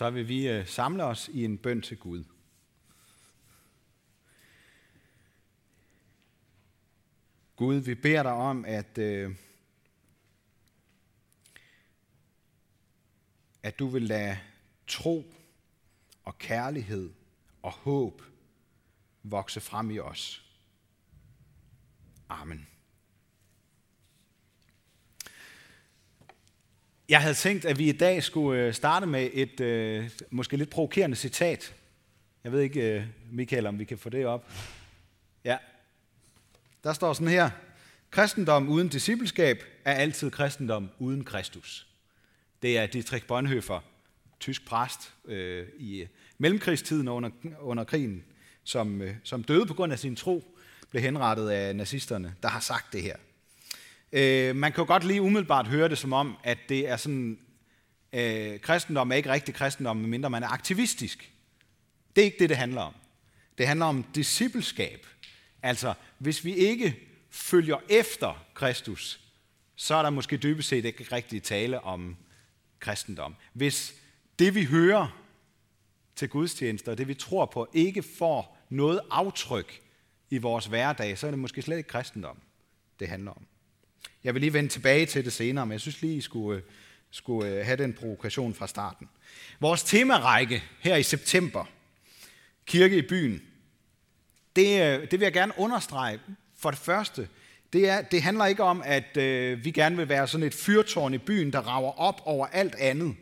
så vil vi øh, samle os i en bøn til Gud. Gud, vi beder dig om, at, øh, at du vil lade tro og kærlighed og håb vokse frem i os. Amen. Jeg havde tænkt, at vi i dag skulle øh, starte med et øh, måske lidt provokerende citat. Jeg ved ikke, øh, Michael, om vi kan få det op. Ja. Der står sådan her. Kristendom uden discipleskab er altid kristendom uden Kristus. Det er Dietrich Bonhoeffer, tysk præst øh, i øh, mellemkrigstiden under, under krigen, som, øh, som døde på grund af sin tro, blev henrettet af nazisterne, der har sagt det her. Øh, man kan jo godt lige umiddelbart høre det som om, at det er sådan, øh, kristendom er ikke rigtig kristendom, medmindre man er aktivistisk. Det er ikke det, det handler om. Det handler om discipleskab. Altså, hvis vi ikke følger efter Kristus, så er der måske dybest set ikke rigtig tale om kristendom. Hvis det, vi hører til gudstjenester, og det, vi tror på, ikke får noget aftryk i vores hverdag, så er det måske slet ikke kristendom, det handler om. Jeg vil lige vende tilbage til det senere, men jeg synes lige, I skulle, øh, skulle øh, have den provokation fra starten. Vores temarække her i september, Kirke i byen, det, øh, det vil jeg gerne understrege. For det første, det, er, det handler ikke om, at øh, vi gerne vil være sådan et fyrtårn i byen, der rager op over alt andet.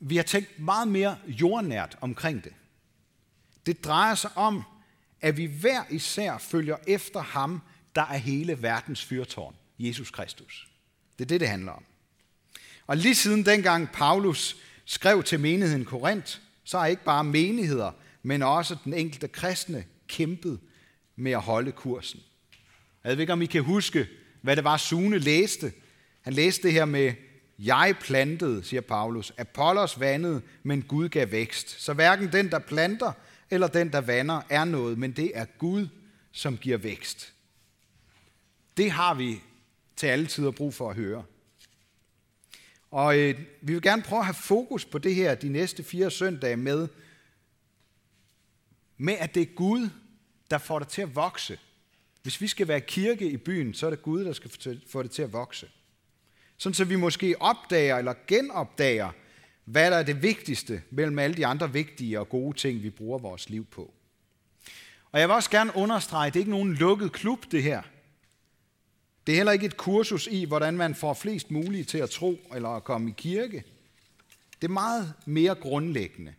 Vi har tænkt meget mere jordnært omkring det. Det drejer sig om, at vi hver især følger efter ham, der er hele verdens fyrtårn. Jesus Kristus. Det er det, det handler om. Og lige siden dengang Paulus skrev til menigheden Korinth, så har ikke bare menigheder, men også den enkelte kristne kæmpet med at holde kursen. Jeg ved ikke, om I kan huske, hvad det var, Sune læste. Han læste det her med, jeg plantede, siger Paulus, Apollos vandede, men Gud gav vækst. Så hverken den, der planter, eller den, der vander, er noget, men det er Gud, som giver vækst. Det har vi til alle tider brug for at høre. Og øh, vi vil gerne prøve at have fokus på det her de næste fire søndage med, med at det er Gud, der får det til at vokse. Hvis vi skal være kirke i byen, så er det Gud, der skal få det til at vokse. Sådan så vi måske opdager eller genopdager, hvad der er det vigtigste mellem alle de andre vigtige og gode ting, vi bruger vores liv på. Og jeg vil også gerne understrege, at det er ikke nogen lukket klub, det her. Det er heller ikke et kursus i, hvordan man får flest mulige til at tro eller at komme i kirke. Det er meget mere grundlæggende.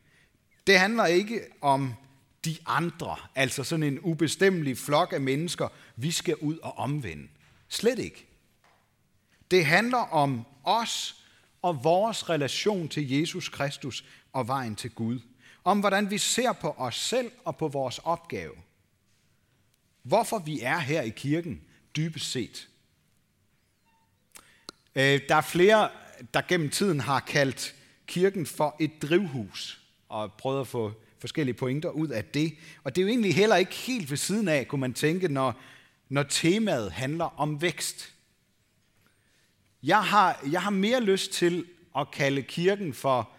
Det handler ikke om de andre, altså sådan en ubestemmelig flok af mennesker, vi skal ud og omvende. Slet ikke. Det handler om os og vores relation til Jesus Kristus og vejen til Gud. Om hvordan vi ser på os selv og på vores opgave. Hvorfor vi er her i kirken, dybest set. Øh, der er flere, der gennem tiden har kaldt kirken for et drivhus, og prøvet at få forskellige pointer ud af det. Og det er jo egentlig heller ikke helt ved siden af, kunne man tænke, når, når temaet handler om vækst. Jeg har, jeg har mere lyst til at kalde kirken for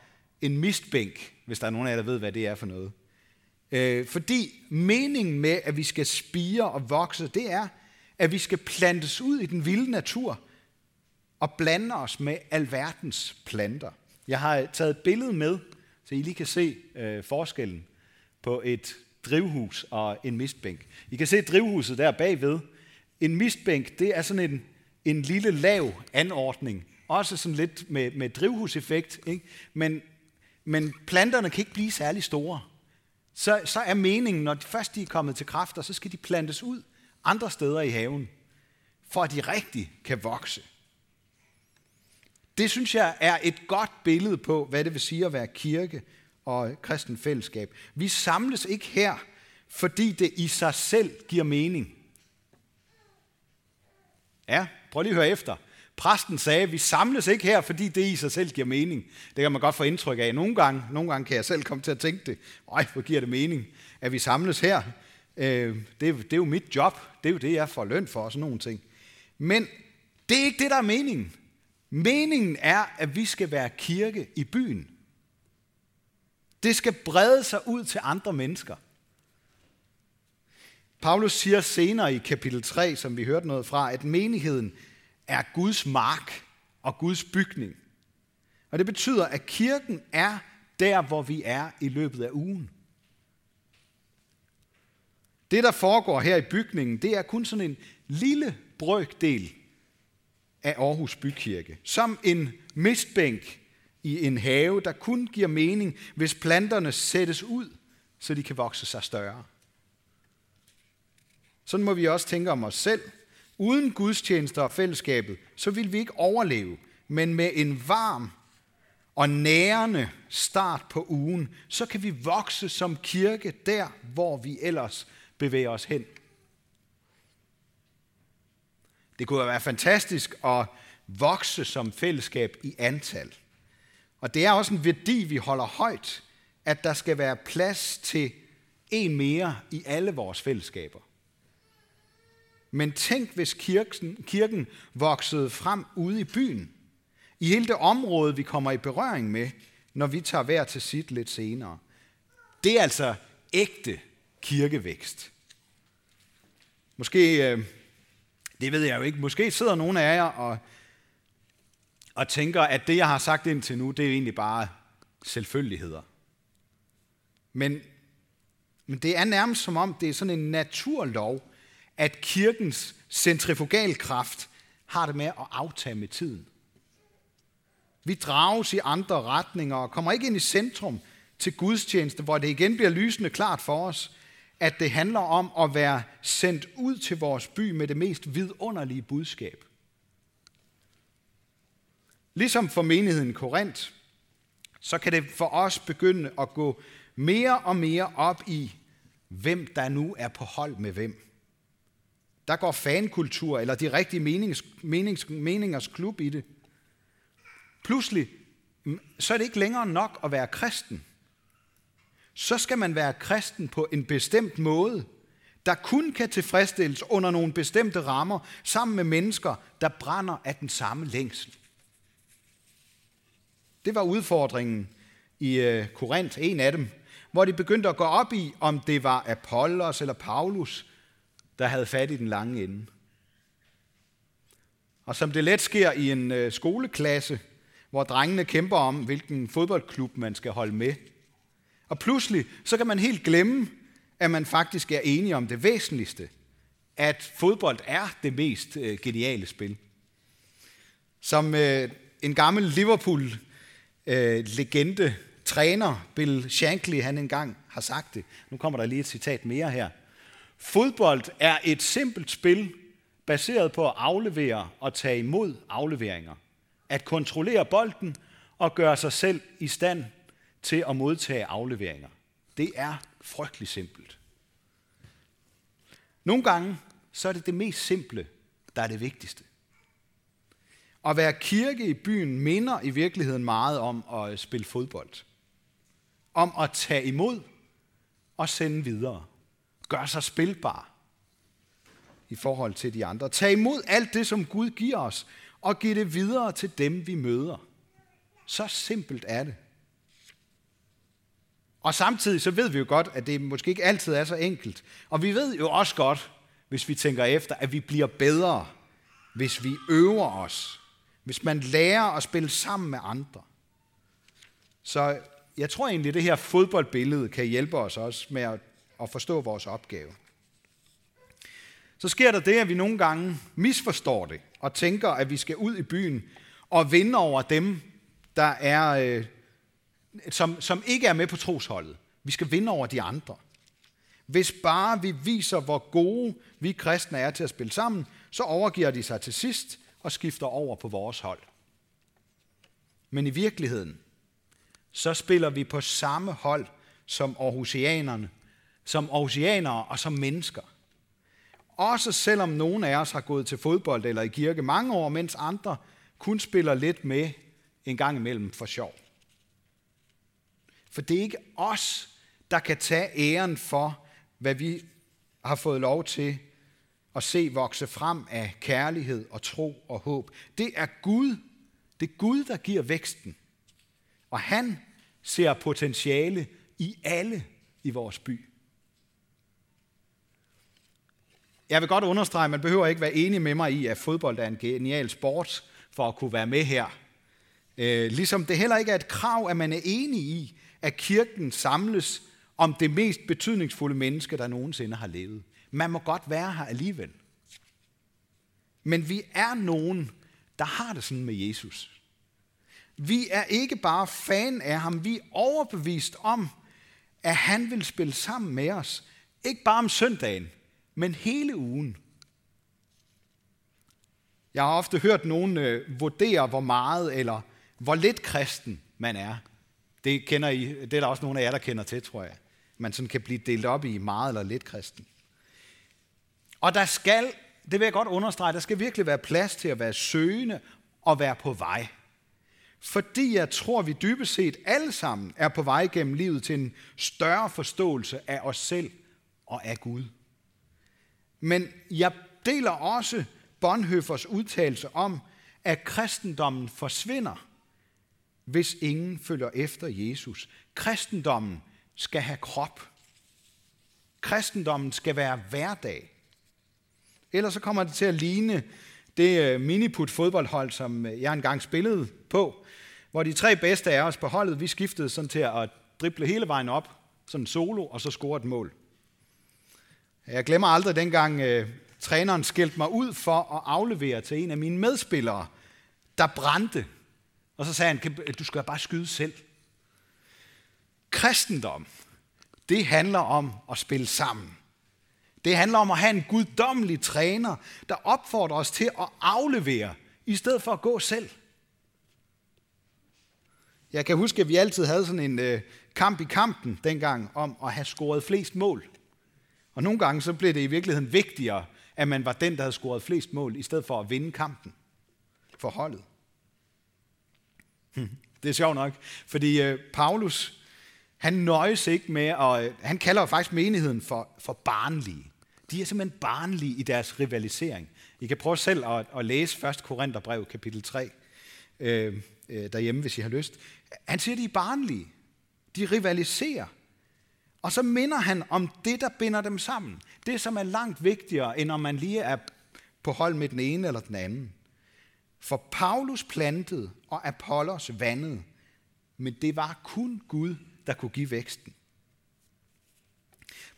en mistbænk, hvis der er nogen af jer, der ved, hvad det er for noget. Øh, fordi meningen med, at vi skal spire og vokse, det er, at vi skal plantes ud i den vilde natur og blande os med alverdens planter. Jeg har taget et billede med, så I lige kan se øh, forskellen på et drivhus og en mistbænk. I kan se drivhuset der bagved. En mistbænk, det er sådan en, en lille lav anordning. Også sådan lidt med, med drivhuseffekt. Ikke? Men, men planterne kan ikke blive særlig store. Så, så er meningen, når de først de er kommet til kræfter, så skal de plantes ud andre steder i haven, for at de rigtig kan vokse. Det synes jeg er et godt billede på, hvad det vil sige at være kirke og kristen fællesskab. Vi samles ikke her, fordi det i sig selv giver mening. Ja, prøv lige at høre efter. Præsten sagde, vi samles ikke her, fordi det i sig selv giver mening. Det kan man godt få indtryk af. Nogle gange, nogle gange kan jeg selv komme til at tænke det. Øj, hvor giver det mening, at vi samles her? Øh, det, det er jo mit job. Det er jo det, jeg får løn for og sådan nogle ting. Men det er ikke det, der er meningen. Meningen er, at vi skal være kirke i byen. Det skal brede sig ud til andre mennesker. Paulus siger senere i kapitel 3, som vi hørte noget fra, at menigheden er Guds mark og Guds bygning. Og det betyder, at kirken er der, hvor vi er i løbet af ugen. Det, der foregår her i bygningen, det er kun sådan en lille brøkdel af Aarhus Bykirke. Som en mistbænk i en have, der kun giver mening, hvis planterne sættes ud, så de kan vokse sig større. Sådan må vi også tænke om os selv. Uden gudstjenester og fællesskabet, så vil vi ikke overleve. Men med en varm og nærende start på ugen, så kan vi vokse som kirke der, hvor vi ellers bevæger os hen. Det kunne være fantastisk at vokse som fællesskab i antal. Og det er også en værdi, vi holder højt, at der skal være plads til en mere i alle vores fællesskaber. Men tænk, hvis kirken, kirken voksede frem ude i byen, i hele det område, vi kommer i berøring med, når vi tager hver til sit lidt senere. Det er altså ægte kirkevækst. Måske, øh, det ved jeg jo ikke, måske sidder nogle af jer og, og tænker, at det, jeg har sagt indtil nu, det er egentlig bare selvfølgeligheder. Men, men det er nærmest som om, det er sådan en naturlov, at kirkens centrifugalkraft har det med at aftage med tiden. Vi drages i andre retninger og kommer ikke ind i centrum til gudstjeneste, hvor det igen bliver lysende klart for os, at det handler om at være sendt ud til vores by med det mest vidunderlige budskab. Ligesom for menigheden Korinth, så kan det for os begynde at gå mere og mere op i, hvem der nu er på hold med hvem. Der går fankultur eller de rigtige menings, menings, meningers klub i det. Pludselig, mm, så er det ikke længere nok at være kristen. Så skal man være kristen på en bestemt måde, der kun kan tilfredsstilles under nogle bestemte rammer, sammen med mennesker, der brænder af den samme længsel. Det var udfordringen i øh, Korinth, en af dem, hvor de begyndte at gå op i, om det var Apollos eller Paulus, der havde fat i den lange ende. Og som det let sker i en øh, skoleklasse, hvor drengene kæmper om, hvilken fodboldklub man skal holde med. Og pludselig, så kan man helt glemme, at man faktisk er enige om det væsentligste, at fodbold er det mest øh, geniale spil. Som øh, en gammel Liverpool-legende, øh, træner Bill Shankly, han engang har sagt det. Nu kommer der lige et citat mere her. Fodbold er et simpelt spil, baseret på at aflevere og tage imod afleveringer. At kontrollere bolden og gøre sig selv i stand til at modtage afleveringer. Det er frygtelig simpelt. Nogle gange så er det det mest simple, der er det vigtigste. At være kirke i byen minder i virkeligheden meget om at spille fodbold. Om at tage imod og sende videre gør sig spilbar i forhold til de andre. Tag imod alt det, som Gud giver os, og giv det videre til dem, vi møder. Så simpelt er det. Og samtidig så ved vi jo godt, at det måske ikke altid er så enkelt. Og vi ved jo også godt, hvis vi tænker efter, at vi bliver bedre, hvis vi øver os. Hvis man lærer at spille sammen med andre. Så jeg tror egentlig, at det her fodboldbillede kan hjælpe os også med at at forstå vores opgave. Så sker der det, at vi nogle gange misforstår det og tænker, at vi skal ud i byen og vinde over dem, der er, øh, som, som ikke er med på trosholdet. Vi skal vinde over de andre. Hvis bare vi viser, hvor gode vi kristne er til at spille sammen, så overgiver de sig til sidst og skifter over på vores hold. Men i virkeligheden, så spiller vi på samme hold som Aarhusianerne som Aarhusianere og som mennesker. Også selvom nogen af os har gået til fodbold eller i kirke mange år, mens andre kun spiller lidt med en gang imellem for sjov. For det er ikke os, der kan tage æren for, hvad vi har fået lov til at se vokse frem af kærlighed og tro og håb. Det er Gud. Det er Gud, der giver væksten. Og han ser potentiale i alle i vores by. Jeg vil godt understrege, at man behøver ikke være enig med mig i, at fodbold er en genial sport for at kunne være med her. Øh, ligesom det heller ikke er et krav, at man er enig i, at kirken samles om det mest betydningsfulde menneske, der nogensinde har levet. Man må godt være her alligevel. Men vi er nogen, der har det sådan med Jesus. Vi er ikke bare fan af ham, vi er overbevist om, at han vil spille sammen med os. Ikke bare om søndagen, men hele ugen. Jeg har ofte hørt nogen øh, vurdere, hvor meget eller hvor lidt kristen man er. Det, kender I, det er der også nogle af jer, der kender til, tror jeg. Man sådan kan blive delt op i meget eller lidt kristen. Og der skal, det vil jeg godt understrege, der skal virkelig være plads til at være søgende og være på vej. Fordi jeg tror, vi dybest set alle sammen er på vej gennem livet til en større forståelse af os selv og af Gud. Men jeg deler også Bonhoeffers udtalelse om, at kristendommen forsvinder, hvis ingen følger efter Jesus. Kristendommen skal have krop. Kristendommen skal være hverdag. Ellers så kommer det til at ligne det øh, miniput fodboldhold, som øh, jeg engang spillede på, hvor de tre bedste af os på holdet, vi skiftede sådan til at drible hele vejen op, sådan solo, og så score et mål. Jeg glemmer aldrig dengang øh, træneren skældte mig ud for at aflevere til en af mine medspillere, der brændte. Og så sagde han, du skal bare skyde selv. Kristendom, det handler om at spille sammen. Det handler om at have en guddommelig træner, der opfordrer os til at aflevere, i stedet for at gå selv. Jeg kan huske, at vi altid havde sådan en øh, kamp i kampen dengang om at have scoret flest mål. Og nogle gange så blev det i virkeligheden vigtigere, at man var den, der havde scoret flest mål, i stedet for at vinde kampen for holdet. Det er sjovt nok, fordi øh, Paulus, han nøjes ikke med, og øh, han kalder faktisk menigheden for, for barnlige. De er simpelthen barnlige i deres rivalisering. I kan prøve selv at, at læse 1. Korintherbrev, kapitel 3, øh, øh, derhjemme, hvis I har lyst. Han siger, at de er barnlige. De rivaliserer. Og så minder han om det, der binder dem sammen. Det, som er langt vigtigere, end om man lige er på hold med den ene eller den anden. For Paulus plantede, og Apollos vandede, men det var kun Gud, der kunne give væksten.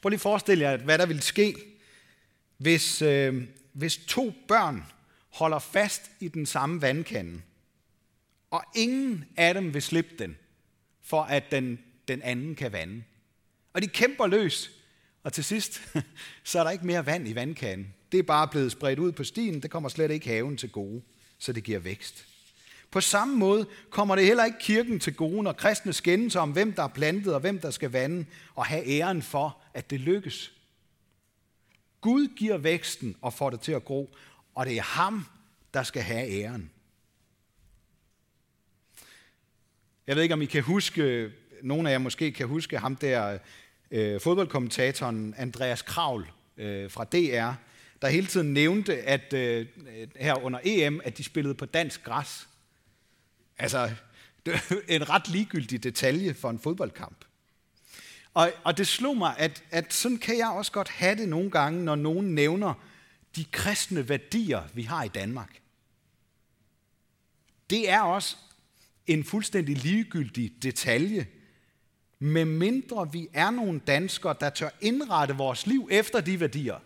Prøv lige at forestille jer, hvad der ville ske, hvis, øh, hvis to børn holder fast i den samme vandkande, og ingen af dem vil slippe den, for at den, den anden kan vande. Og de kæmper løs, og til sidst, så er der ikke mere vand i vandkanden. Det er bare blevet spredt ud på stien, det kommer slet ikke haven til gode, så det giver vækst. På samme måde kommer det heller ikke kirken til gode, når kristne skændes om, hvem der er plantet og hvem der skal vande, og have æren for, at det lykkes. Gud giver væksten og får det til at gro, og det er ham, der skal have æren. Jeg ved ikke, om I kan huske, nogle af jer måske kan huske ham der, øh, fodboldkommentatoren Andreas Kravl øh, fra DR, der hele tiden nævnte, at øh, her under EM, at de spillede på dansk græs. Altså, det en ret ligegyldig detalje for en fodboldkamp. Og, og det slog mig, at, at sådan kan jeg også godt have det nogle gange, når nogen nævner de kristne værdier, vi har i Danmark. Det er også en fuldstændig ligegyldig detalje, medmindre vi er nogle danskere, der tør indrette vores liv efter de værdier.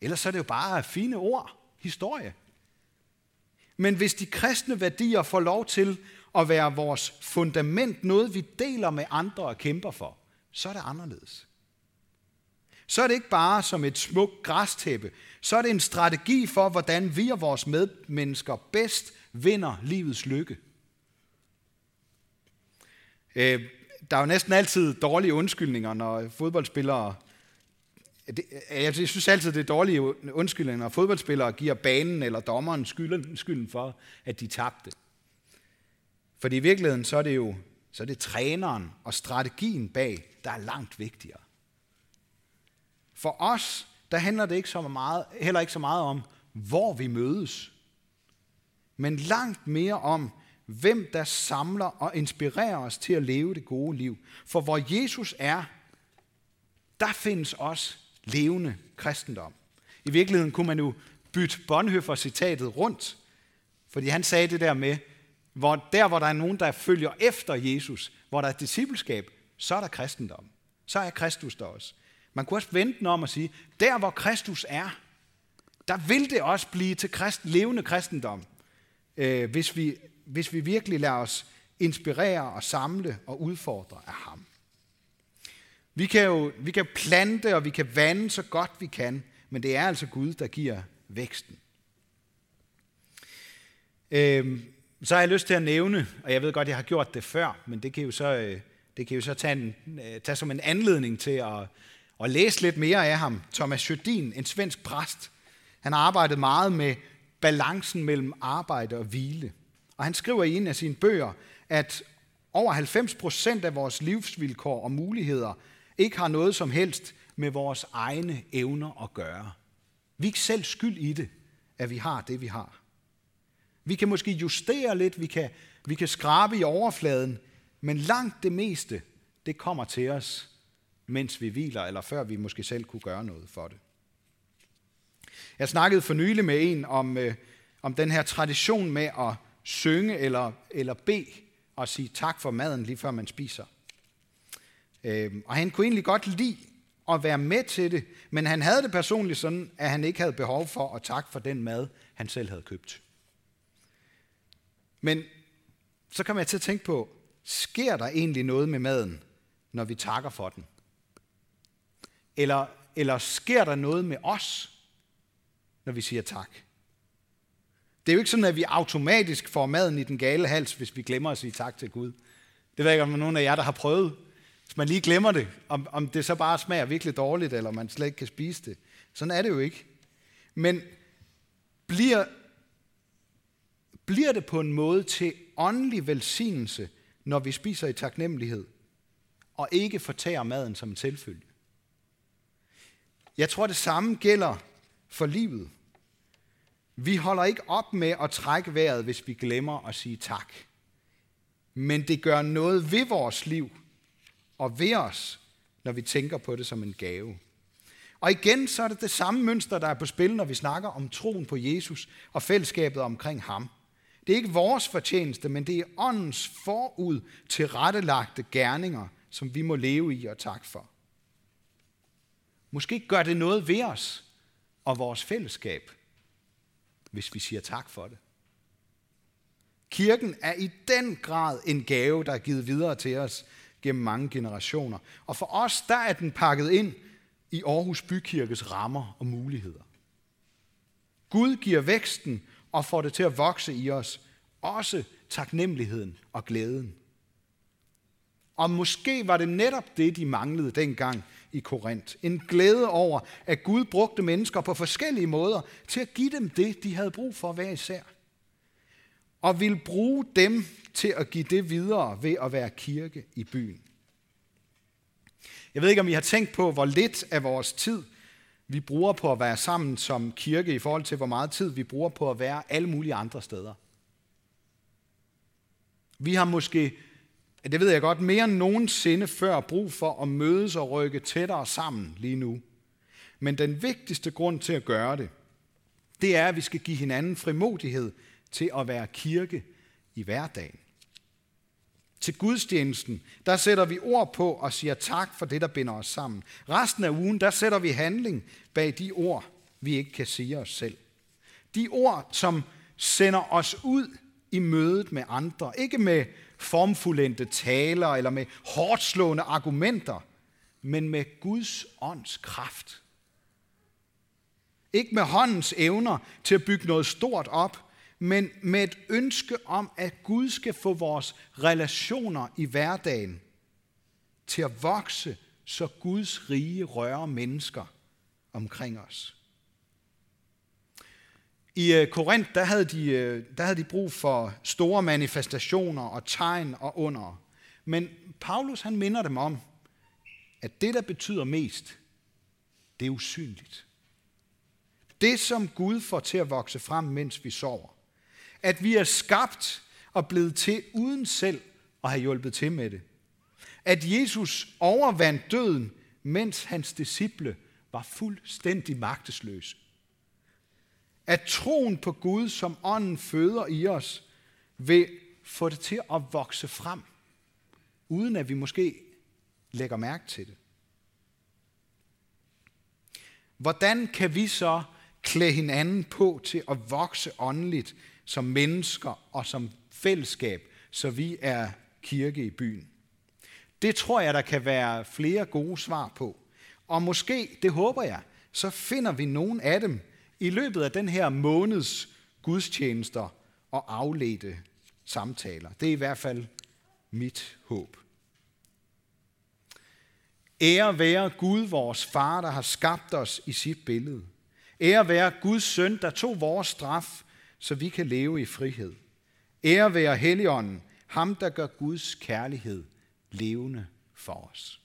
Ellers er det jo bare fine ord, historie. Men hvis de kristne værdier får lov til at være vores fundament, noget vi deler med andre og kæmper for, så er det anderledes. Så er det ikke bare som et smukt græstæppe, så er det en strategi for, hvordan vi og vores medmennesker bedst vinder livets lykke. Øh, der er jo næsten altid dårlige undskyldninger, når fodboldspillere... Jeg synes altid, det er dårlige undskyldninger, når fodboldspillere giver banen eller dommeren skylden, skylden for, at de tabte. For i virkeligheden, så er det jo så er det træneren og strategien bag, der er langt vigtigere. For os, der handler det ikke så meget, heller ikke så meget om, hvor vi mødes, men langt mere om, hvem der samler og inspirerer os til at leve det gode liv. For hvor Jesus er, der findes også levende kristendom. I virkeligheden kunne man jo bytte Bonhoeffer citatet rundt, fordi han sagde det der med, hvor der hvor der er nogen, der følger efter Jesus, hvor der er discipleskab, så er der kristendom. Så er Kristus der også. Man kunne også vente den om og sige, der hvor Kristus er, der vil det også blive til krist, levende kristendom, øh, hvis, vi, hvis vi virkelig lader os inspirere og samle og udfordre af ham. Vi kan jo vi kan plante, og vi kan vande så godt vi kan, men det er altså Gud, der giver væksten. Øhm, så har jeg lyst til at nævne, og jeg ved godt, jeg har gjort det før, men det kan jo så, øh, det kan jo så tage, en, øh, tage som en anledning til at, at læse lidt mere af ham. Thomas Jødin, en svensk præst, han har arbejdet meget med balancen mellem arbejde og hvile. Og han skriver i en af sine bøger, at over 90 procent af vores livsvilkår og muligheder ikke har noget som helst med vores egne evner at gøre. Vi er ikke selv skyld i det, at vi har det, vi har. Vi kan måske justere lidt, vi kan, vi kan skrabe i overfladen, men langt det meste, det kommer til os, mens vi hviler, eller før vi måske selv kunne gøre noget for det. Jeg snakkede for nylig med en om, øh, om den her tradition med at synge eller, eller bede og sige tak for maden lige før man spiser. Øh, og han kunne egentlig godt lide at være med til det, men han havde det personligt sådan, at han ikke havde behov for at takke for den mad, han selv havde købt. Men så kom jeg til at tænke på, sker der egentlig noget med maden, når vi takker for den? Eller, eller sker der noget med os, når vi siger tak? Det er jo ikke sådan, at vi automatisk får maden i den gale hals, hvis vi glemmer at sige tak til Gud. Det ved jeg ikke, om nogen af jer, der har prøvet. Hvis man lige glemmer det, om, om det så bare smager virkelig dårligt, eller man slet ikke kan spise det. Sådan er det jo ikke. Men bliver, bliver det på en måde til åndelig velsignelse, når vi spiser i taknemmelighed, og ikke fortærer maden som en selvfølge? Jeg tror, det samme gælder for livet. Vi holder ikke op med at trække vejret, hvis vi glemmer at sige tak. Men det gør noget ved vores liv og ved os, når vi tænker på det som en gave. Og igen så er det det samme mønster, der er på spil, når vi snakker om troen på Jesus og fællesskabet omkring ham. Det er ikke vores fortjeneste, men det er åndens forud til rettelagte gerninger, som vi må leve i og tak for. Måske gør det noget ved os og vores fællesskab, hvis vi siger tak for det. Kirken er i den grad en gave, der er givet videre til os gennem mange generationer. Og for os, der er den pakket ind i Aarhus Bykirkes rammer og muligheder. Gud giver væksten og får det til at vokse i os, også taknemmeligheden og glæden. Og måske var det netop det, de manglede dengang i Korinth. En glæde over, at Gud brugte mennesker på forskellige måder til at give dem det, de havde brug for hver især. Og vil bruge dem til at give det videre ved at være kirke i byen. Jeg ved ikke, om I har tænkt på, hvor lidt af vores tid vi bruger på at være sammen som kirke i forhold til, hvor meget tid vi bruger på at være alle mulige andre steder. Vi har måske det ved jeg godt, mere end nogensinde før brug for at mødes og rykke tættere sammen lige nu. Men den vigtigste grund til at gøre det, det er, at vi skal give hinanden frimodighed til at være kirke i hverdagen. Til gudstjenesten, der sætter vi ord på og siger tak for det, der binder os sammen. Resten af ugen, der sætter vi handling bag de ord, vi ikke kan sige os selv. De ord, som sender os ud i mødet med andre. Ikke med formfuldendte taler eller med hårdslående argumenter, men med Guds ånds kraft. Ikke med håndens evner til at bygge noget stort op, men med et ønske om, at Gud skal få vores relationer i hverdagen til at vokse, så Guds rige rører mennesker omkring os. I øh, Korinth, der havde, de, øh, der havde de brug for store manifestationer og tegn og under. Men Paulus han minder dem om, at det, der betyder mest, det er usynligt. Det, som Gud får til at vokse frem, mens vi sover. At vi er skabt og blevet til uden selv at have hjulpet til med det. At Jesus overvandt døden, mens hans disciple var fuldstændig magtesløse. At troen på Gud, som ånden føder i os, vil få det til at vokse frem, uden at vi måske lægger mærke til det. Hvordan kan vi så klæde hinanden på til at vokse åndeligt som mennesker og som fællesskab, så vi er kirke i byen? Det tror jeg, der kan være flere gode svar på. Og måske, det håber jeg, så finder vi nogle af dem i løbet af den her måneds gudstjenester og afledte samtaler. Det er i hvert fald mit håb. Ære være Gud, vores far, der har skabt os i sit billede. Ære være Guds søn, der tog vores straf, så vi kan leve i frihed. Ære være Helligånden, ham der gør Guds kærlighed levende for os.